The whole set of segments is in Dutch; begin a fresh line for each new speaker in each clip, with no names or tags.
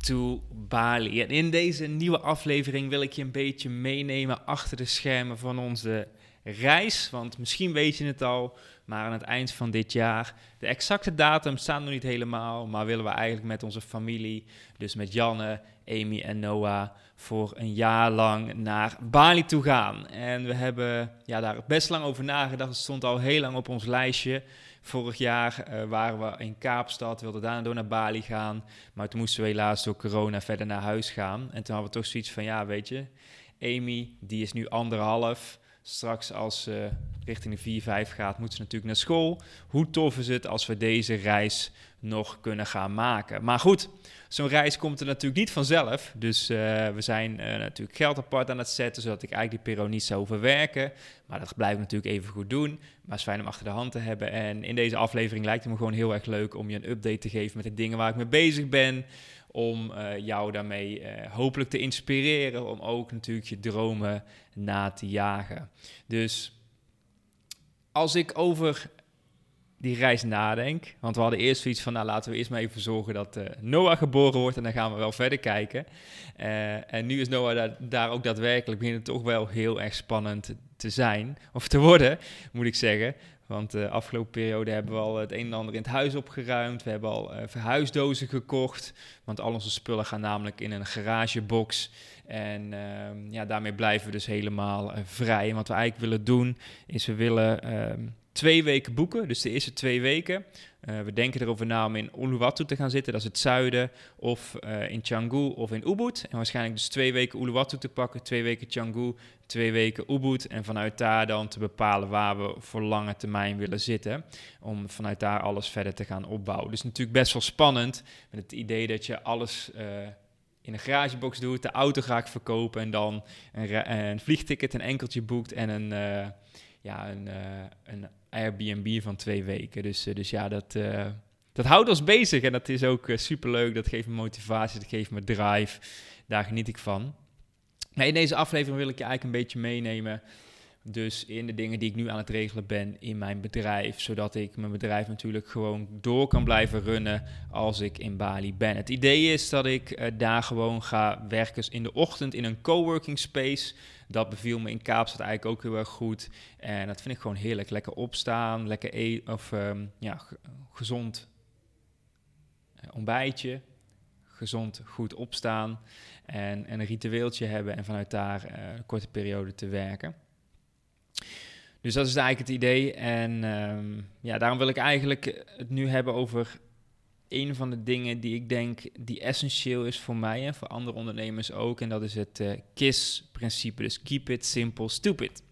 To Bali. En in deze nieuwe aflevering wil ik je een beetje meenemen achter de schermen van onze reis. Want misschien weet je het al, maar aan het eind van dit jaar, de exacte datum staat nog niet helemaal, maar willen we eigenlijk met onze familie, dus met Janne, Amy en Noah, voor een jaar lang naar Bali toe gaan. En we hebben ja, daar best lang over nagedacht. Het stond al heel lang op ons lijstje. Vorig jaar uh, waren we in Kaapstad, wilden daarna door naar Bali gaan. Maar toen moesten we helaas door corona verder naar huis gaan. En toen hadden we toch zoiets van, ja, weet je, Amy, die is nu anderhalf. Straks als ze richting de 4, 5 gaat, moet ze natuurlijk naar school. Hoe tof is het als we deze reis nog kunnen gaan maken? Maar goed, zo'n reis komt er natuurlijk niet vanzelf. Dus uh, we zijn uh, natuurlijk geld apart aan het zetten, zodat ik eigenlijk die periode niet zou verwerken. Maar dat blijf ik natuurlijk even goed doen. Maar het is fijn om achter de hand te hebben. En in deze aflevering lijkt het me gewoon heel erg leuk om je een update te geven met de dingen waar ik mee bezig ben. Om uh, jou daarmee hopelijk te inspireren. Om ook natuurlijk je dromen na te jagen. Dus als ik over die reis nadenk. Want we hadden eerst zoiets van, nou laten we eerst maar even zorgen dat uh, Noah geboren wordt en dan gaan we wel verder kijken. Uh, en nu is Noah daar, ook daadwerkelijk, begint het toch wel heel erg spannend te zijn, of te worden, moet ik zeggen. Want de afgelopen periode hebben we al het een en ander in het huis opgeruimd. We hebben al uh, verhuisdozen gekocht. Want al onze spullen gaan namelijk in een garagebox. En uh, ja, daarmee blijven we dus helemaal vrij. En wat we eigenlijk willen doen, is we willen uh, twee weken boeken. Dus de eerste twee weken. Uh, we denken erover na om in Uluwatu te gaan zitten. Dat is het zuiden. Of uh, in Canggu of in Ubud. En waarschijnlijk dus twee weken Uluwatu te pakken. Twee weken Canggu. Twee weken Ubud. En vanuit daar dan te bepalen waar we voor lange termijn willen zitten. Om vanuit daar alles verder te gaan opbouwen. Dus natuurlijk best wel spannend. Met het idee dat je alles... Uh, in een garagebox doet, de auto ga ik verkopen en dan een, een vliegticket, een enkeltje boekt en een, ja, een, een Airbnb van twee weken. Dus, uh, dus ja, dat, dat houdt ons bezig en dat is ook superleuk. Dat geeft me motivatie, dat geeft me drive. Daar geniet ik van. Maar in deze aflevering wil ik je eigenlijk een beetje meenemen dus in de dingen die ik nu aan het regelen ben in mijn bedrijf. Zodat ik mijn bedrijf natuurlijk gewoon door kan blijven runnen als ik in Bali ben. Het idee is dat ik uh, daar gewoon ga werken in de ochtend in een coworking space. Dat beviel me in Kaapstad eigenlijk ook heel erg goed. En dat vind ik gewoon heerlijk. Lekker opstaan, lekker eten of um, ja, gezond ontbijtje. Gezond goed opstaan en, en een ritueeltje hebben en vanuit daar uh, een korte periode te werken. Dus dat is eigenlijk het idee. En um, ja, daarom wil ik eigenlijk het nu hebben over een van de dingen die ik denk die essentieel is voor mij en voor andere ondernemers ook. En dat is het uh, KISS-principe. Dus keep it simple, stupid.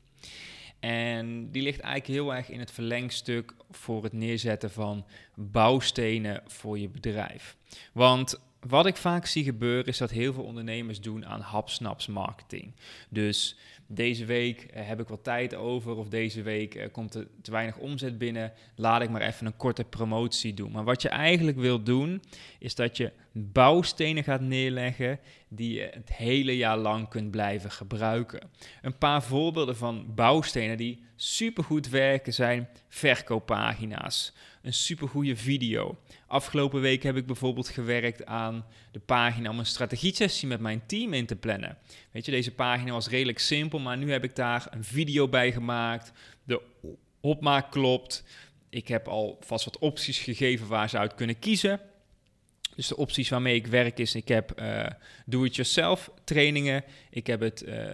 En die ligt eigenlijk heel erg in het verlengstuk voor het neerzetten van bouwstenen voor je bedrijf. Want wat ik vaak zie gebeuren is dat heel veel ondernemers doen aan hapsnaps marketing. Dus deze week uh, heb ik wat tijd over of deze week uh, komt er te weinig omzet binnen, laat ik maar even een korte promotie doen. Maar wat je eigenlijk wil doen, is dat je bouwstenen gaat neerleggen die je het hele jaar lang kunt blijven gebruiken. Een paar voorbeelden van bouwstenen die supergoed werken zijn verkooppagina's, een supergoeie video. Afgelopen week heb ik bijvoorbeeld gewerkt aan de pagina om een strategie-sessie met mijn team in te plannen. Weet je, deze pagina was redelijk simpel, maar nu heb ik daar een video bij gemaakt. De opmaak klopt. Ik heb al vast wat opties gegeven waar ze uit kunnen kiezen. Dus de opties waarmee ik werk is, ik heb uh, do-it-yourself trainingen. Ik heb het uh,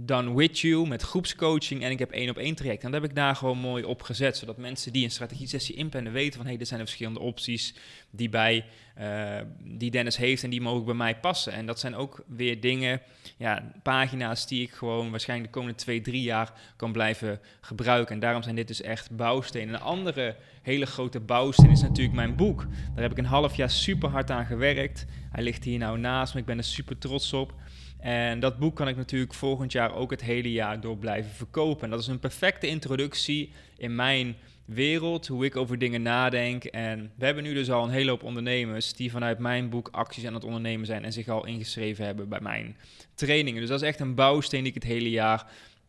Done With You met groepscoaching en ik heb één op één traject. En dat heb ik daar gewoon mooi op gezet, zodat mensen die een strategie-sessie inplannen weten van hé, hey, er zijn er verschillende opties die, bij, uh, die Dennis heeft en die mogen bij mij passen. En dat zijn ook weer dingen, ja, pagina's die ik gewoon waarschijnlijk de komende twee, drie jaar kan blijven gebruiken. En daarom zijn dit dus echt bouwstenen. Een andere hele grote bouwsteen is natuurlijk mijn boek. Daar heb ik een half jaar super hard aan gewerkt. Hij ligt hier nou naast me, ik ben er super trots op. En dat boek kan ik natuurlijk volgend jaar ook het hele jaar door blijven verkopen. En dat is een perfecte introductie in mijn wereld, hoe ik over dingen nadenk. En we hebben nu dus al een hele hoop ondernemers die vanuit mijn boek acties aan het ondernemen zijn en zich al ingeschreven hebben bij mijn trainingen. Dus dat is echt een bouwsteen die ik het hele jaar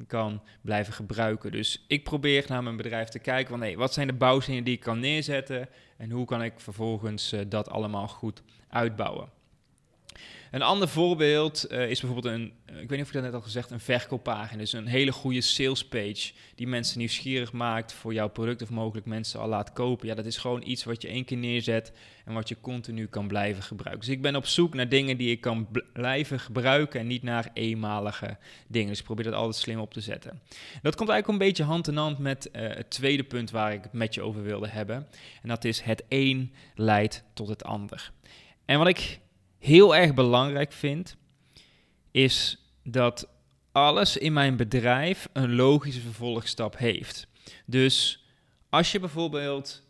kan blijven gebruiken. Dus ik probeer naar mijn bedrijf te kijken van wat zijn de bouwstenen die ik kan neerzetten en hoe kan ik vervolgens uh, dat allemaal goed uitbouwen. Een ander voorbeeld uh, is bijvoorbeeld een, ik weet niet of ik dat net al gezegd, een verkooppagina. Dus een hele goede sales page die mensen nieuwsgierig maakt voor jouw product of mogelijk mensen al laat kopen. Ja, dat is gewoon iets wat je één keer neerzet en wat je continu kan blijven gebruiken. Dus ik ben op zoek naar dingen die ik kan blijven gebruiken en niet naar eenmalige dingen. Dus ik probeer dat altijd slim op te zetten. Dat komt eigenlijk een beetje hand in hand met uh, het tweede punt waar ik het met je over wilde hebben. En dat is het een leidt tot het ander. En wat ik heel erg belangrijk vind, is dat alles in mijn bedrijf een logische vervolgstap heeft. Dus als je bijvoorbeeld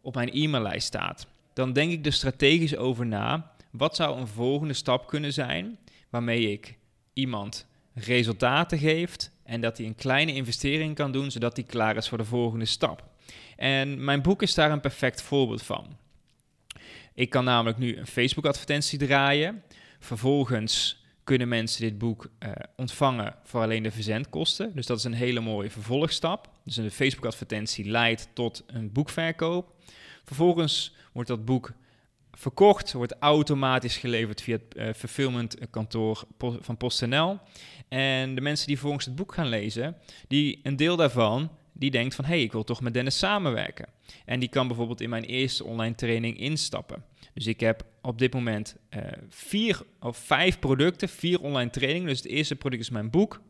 op mijn e-maillijst staat, dan denk ik er strategisch over na. Wat zou een volgende stap kunnen zijn waarmee ik iemand resultaten geeft en dat hij een kleine investering kan doen zodat hij klaar is voor de volgende stap. En mijn boek is daar een perfect voorbeeld van. Ik kan namelijk nu een Facebook-advertentie draaien. Vervolgens kunnen mensen dit boek uh, ontvangen voor alleen de verzendkosten. Dus dat is een hele mooie vervolgstap. Dus een Facebook-advertentie leidt tot een boekverkoop. Vervolgens wordt dat boek verkocht, wordt automatisch geleverd via het uh, fulfillment kantoor van PostNL. En de mensen die volgens het boek gaan lezen, die een deel daarvan die denkt van hé, hey, ik wil toch met Dennis samenwerken. En die kan bijvoorbeeld in mijn eerste online training instappen. Dus ik heb op dit moment uh, vier of vijf producten, vier online trainingen. Dus het eerste product is mijn boek.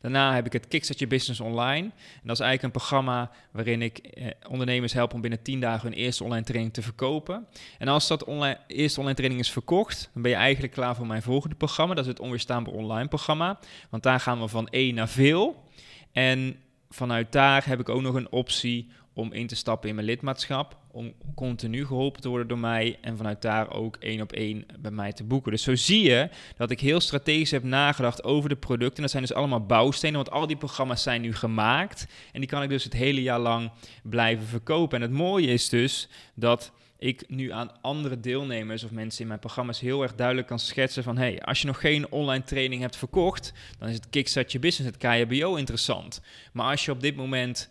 Daarna heb ik het Kickstart Your Business Online. En dat is eigenlijk een programma waarin ik eh, ondernemers help om binnen 10 dagen hun eerste online training te verkopen. En als dat eerste online training is verkocht, dan ben je eigenlijk klaar voor mijn volgende programma. Dat is het Onweerstaanbaar Online programma. Want daar gaan we van één naar veel. En vanuit daar heb ik ook nog een optie om in te stappen in mijn lidmaatschap. Om continu geholpen te worden door mij. En vanuit daar ook één op één bij mij te boeken. Dus zo zie je dat ik heel strategisch heb nagedacht over de producten. Dat zijn dus allemaal bouwstenen. Want al die programma's zijn nu gemaakt. En die kan ik dus het hele jaar lang blijven verkopen. En het mooie is dus dat ik nu aan andere deelnemers of mensen in mijn programma's heel erg duidelijk kan schetsen van hey, als je nog geen online training hebt verkocht, dan is het Kickstart Je Business, het KBO interessant. Maar als je op dit moment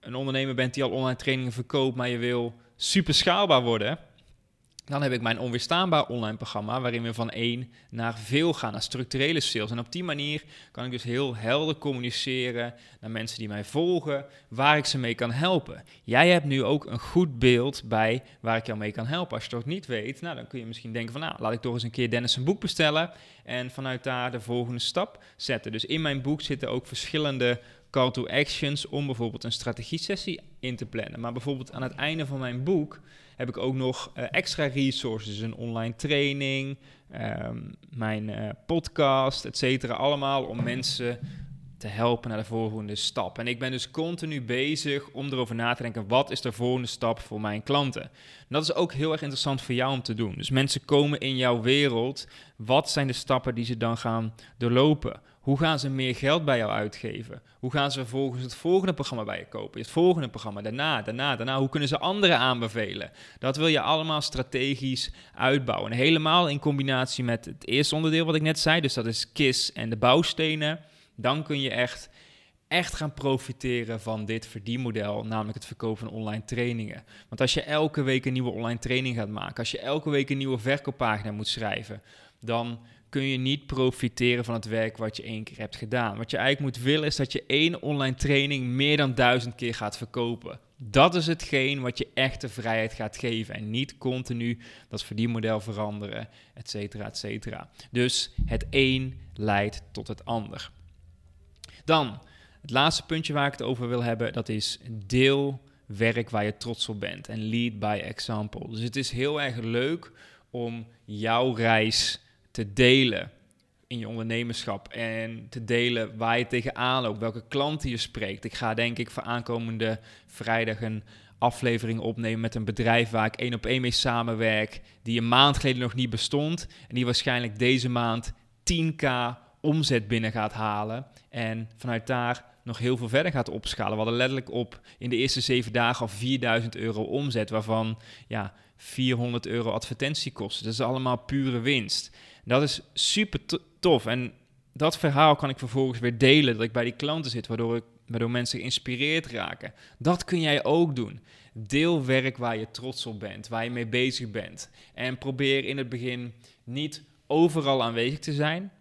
een ondernemer bent die al online trainingen verkoopt, maar je wil super schaalbaar worden, dan heb ik mijn onweerstaanbaar online programma, waarin we van één naar veel gaan, naar structurele sales. En op die manier kan ik dus heel helder communiceren naar mensen die mij volgen, waar ik ze mee kan helpen. Jij hebt nu ook een goed beeld bij waar ik jou mee kan helpen. Als je het niet weet, nou, dan kun je misschien denken van, nou, laat ik toch eens een keer Dennis een boek bestellen en vanuit daar de volgende stap zetten. Dus in mijn boek zitten ook verschillende call to actions om bijvoorbeeld een strategie-sessie in te plannen. Maar bijvoorbeeld aan het einde van mijn boek heb ik ook nog uh, extra resources, een online training, um, mijn uh, podcast, et cetera. Allemaal om mensen te helpen naar de volgende stap. En ik ben dus continu bezig om erover na te denken: wat is de volgende stap voor mijn klanten? En dat is ook heel erg interessant voor jou om te doen. Dus mensen komen in jouw wereld. Wat zijn de stappen die ze dan gaan doorlopen? Hoe gaan ze meer geld bij jou uitgeven? Hoe gaan ze vervolgens het volgende programma bij je kopen? Het volgende programma, daarna, daarna, daarna. Hoe kunnen ze anderen aanbevelen? Dat wil je allemaal strategisch uitbouwen. En helemaal in combinatie met het eerste onderdeel wat ik net zei. Dus dat is KISS en de bouwstenen. Dan kun je echt, echt gaan profiteren van dit verdienmodel. Namelijk het verkopen van online trainingen. Want als je elke week een nieuwe online training gaat maken. Als je elke week een nieuwe verkooppagina moet schrijven. Dan kun je niet profiteren van het werk wat je één keer hebt gedaan. Wat je eigenlijk moet willen is dat je één online training meer dan duizend keer gaat verkopen. Dat is hetgeen wat je echte vrijheid gaat geven. En niet continu dat verdienmodel veranderen, et cetera, et cetera. Dus het een leidt tot het ander. Dan, het laatste puntje waar ik het over wil hebben, dat is deel werk waar je trots op bent. En lead by example. Dus het is heel erg leuk om jouw reis te delen in je ondernemerschap en te delen waar je tegenaan loopt, welke klanten je spreekt. Ik ga denk ik voor aankomende vrijdag een aflevering opnemen met een bedrijf waar ik één op één mee samenwerk, die een maand geleden nog niet bestond en die waarschijnlijk deze maand 10k omzet binnen gaat halen en vanuit daar nog heel veel verder gaat opschalen. We hadden letterlijk op in de eerste zeven dagen al 4000 euro omzet, waarvan ja, 400 euro advertentiekosten. Dat is allemaal pure winst. Dat is super tof. En dat verhaal kan ik vervolgens weer delen, dat ik bij die klanten zit, waardoor, ik, waardoor mensen geïnspireerd raken. Dat kun jij ook doen. Deel werk waar je trots op bent, waar je mee bezig bent. En probeer in het begin niet overal aanwezig te zijn,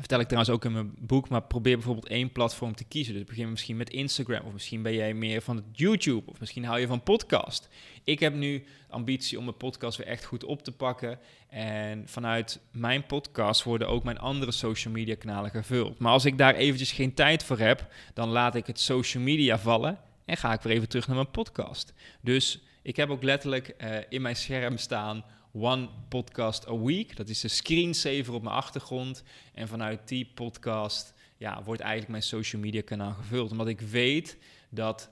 vertel ik trouwens ook in mijn boek, maar probeer bijvoorbeeld één platform te kiezen. Dus begin misschien met Instagram, of misschien ben jij meer van het YouTube, of misschien hou je van podcast. Ik heb nu ambitie om mijn podcast weer echt goed op te pakken. En vanuit mijn podcast worden ook mijn andere social media kanalen gevuld. Maar als ik daar eventjes geen tijd voor heb, dan laat ik het social media vallen en ga ik weer even terug naar mijn podcast. Dus ik heb ook letterlijk uh, in mijn scherm staan One Podcast a Week. Dat is de screensaver op mijn achtergrond. En vanuit die podcast ja, wordt eigenlijk mijn social media kanaal gevuld. Omdat ik weet dat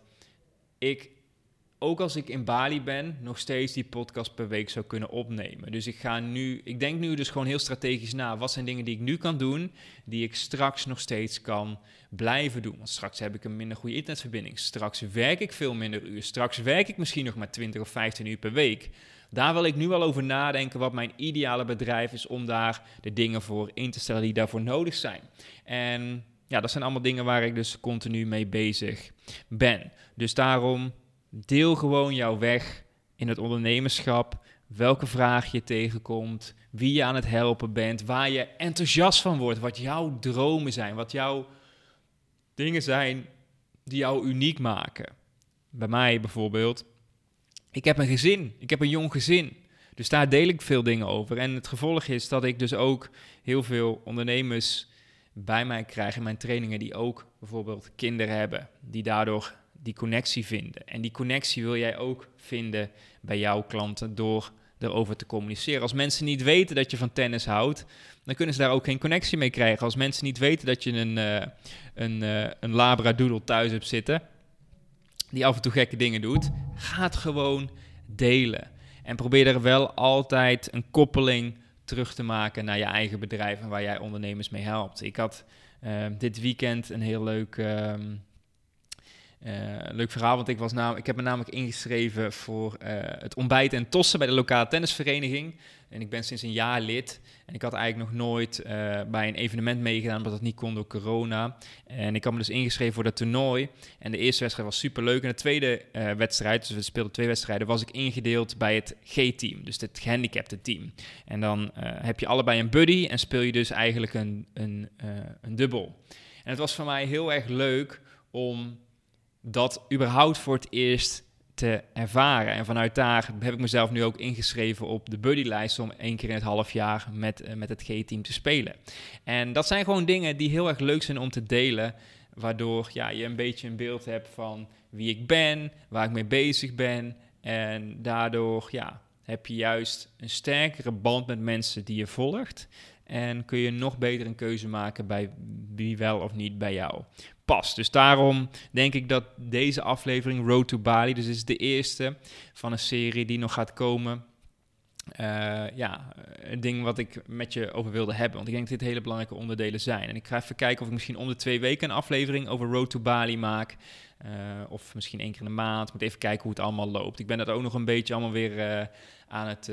ik, ook als ik in Bali ben, nog steeds die podcast per week zou kunnen opnemen. Dus ik ga nu, ik denk nu dus gewoon heel strategisch na. Wat zijn dingen die ik nu kan doen, die ik straks nog steeds kan blijven doen? Want straks heb ik een minder goede internetverbinding. Straks werk ik veel minder uur. Straks werk ik misschien nog maar 20 of 15 uur per week. Daar wil ik nu wel over nadenken wat mijn ideale bedrijf is om daar de dingen voor in te stellen die daarvoor nodig zijn. En ja, dat zijn allemaal dingen waar ik dus continu mee bezig ben. Dus daarom deel gewoon jouw weg in het ondernemerschap. Welke vraag je tegenkomt, wie je aan het helpen bent, waar je enthousiast van wordt, wat jouw dromen zijn, wat jouw dingen zijn die jou uniek maken. Bij mij bijvoorbeeld ik heb een gezin, ik heb een jong gezin. Dus daar deel ik veel dingen over. En het gevolg is dat ik dus ook heel veel ondernemers bij mij krijg in mijn trainingen die ook bijvoorbeeld kinderen hebben, die daardoor die connectie vinden. En die connectie wil jij ook vinden bij jouw klanten door erover te communiceren. Als mensen niet weten dat je van tennis houdt, dan kunnen ze daar ook geen connectie mee krijgen. Als mensen niet weten dat je een, uh, een, uh, een labradoodle thuis hebt zitten, die af en toe gekke dingen doet, gaat gewoon delen. En probeer er wel altijd een koppeling terug te maken naar je eigen bedrijf en waar jij ondernemers mee helpt. Ik had uh, dit weekend een heel leuk, uh, uh, leuk verhaal, want ik, was nam ik heb me namelijk ingeschreven voor eh, het ontbijt en tossen bij de lokale tennisvereniging. En ik ben sinds een jaar lid. En ik had eigenlijk nog nooit uh, bij een evenement meegedaan, omdat dat niet kon door corona. En ik had me dus ingeschreven voor dat toernooi. En de eerste wedstrijd was super leuk. En de tweede wedstrijd, dus we speelden twee wedstrijden, was ik ingedeeld bij het G-team. Dus het gehandicapte team. En dan heb je allebei een buddy en speel je dus eigenlijk een, een, een dubbel. En het was voor mij heel erg leuk om dat überhaupt voor het eerst te ervaren. En vanuit daar heb ik mezelf nu ook ingeschreven op de buddylijst om één keer in het half jaar met, uh, met het G-team te spelen. En dat zijn gewoon dingen die heel erg leuk zijn om te delen, waardoor ja, je een beetje een beeld hebt van wie ik ben, waar ik mee bezig ben. En daardoor ja, heb je juist een sterkere band met mensen die je volgt. En kun je nog beter een keuze maken bij wie wel of niet bij jou past. Dus daarom denk ik dat deze aflevering, Road to Bali, dus is de eerste van een serie die nog gaat komen. Uh, ja, een ding wat ik met je over wilde hebben. Want ik denk dat dit hele belangrijke onderdelen zijn. En ik ga even kijken of ik misschien om de twee weken een aflevering over Road to Bali maak. Uh, of misschien één keer in de maand. Moet even kijken hoe het allemaal loopt. Ik ben dat ook nog een beetje allemaal weer uh, aan het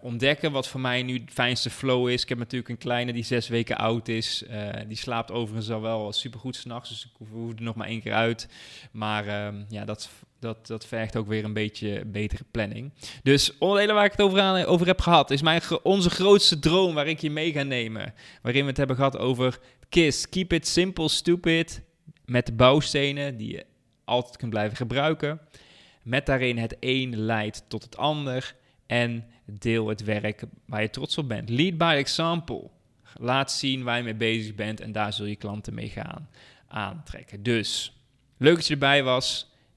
ontdekken. Wat voor mij nu het fijnste flow is. Ik heb natuurlijk een kleine die zes weken oud is. die slaapt overigens al wel supergoed s'nachts. Dus ik hoef er nog maar één keer uit. Maar ehm, ja, dat, dat, dat vergt ook weer een beetje betere planning. Dus onderdelen waar ik het over, aan, over heb gehad, is mijn, onze grootste droom waar ik je mee ga nemen. Waarin we het hebben gehad over KISS. Keep it simple, stupid. Met de bouwstenen die je altijd kunt blijven gebruiken. met daarin het een leidt tot het ander en deel het werk waar je trots op bent. Lead by example. Laat zien waar je mee bezig bent en daar zul je klanten mee gaan aantrekken. Dus leuk dat je erbij was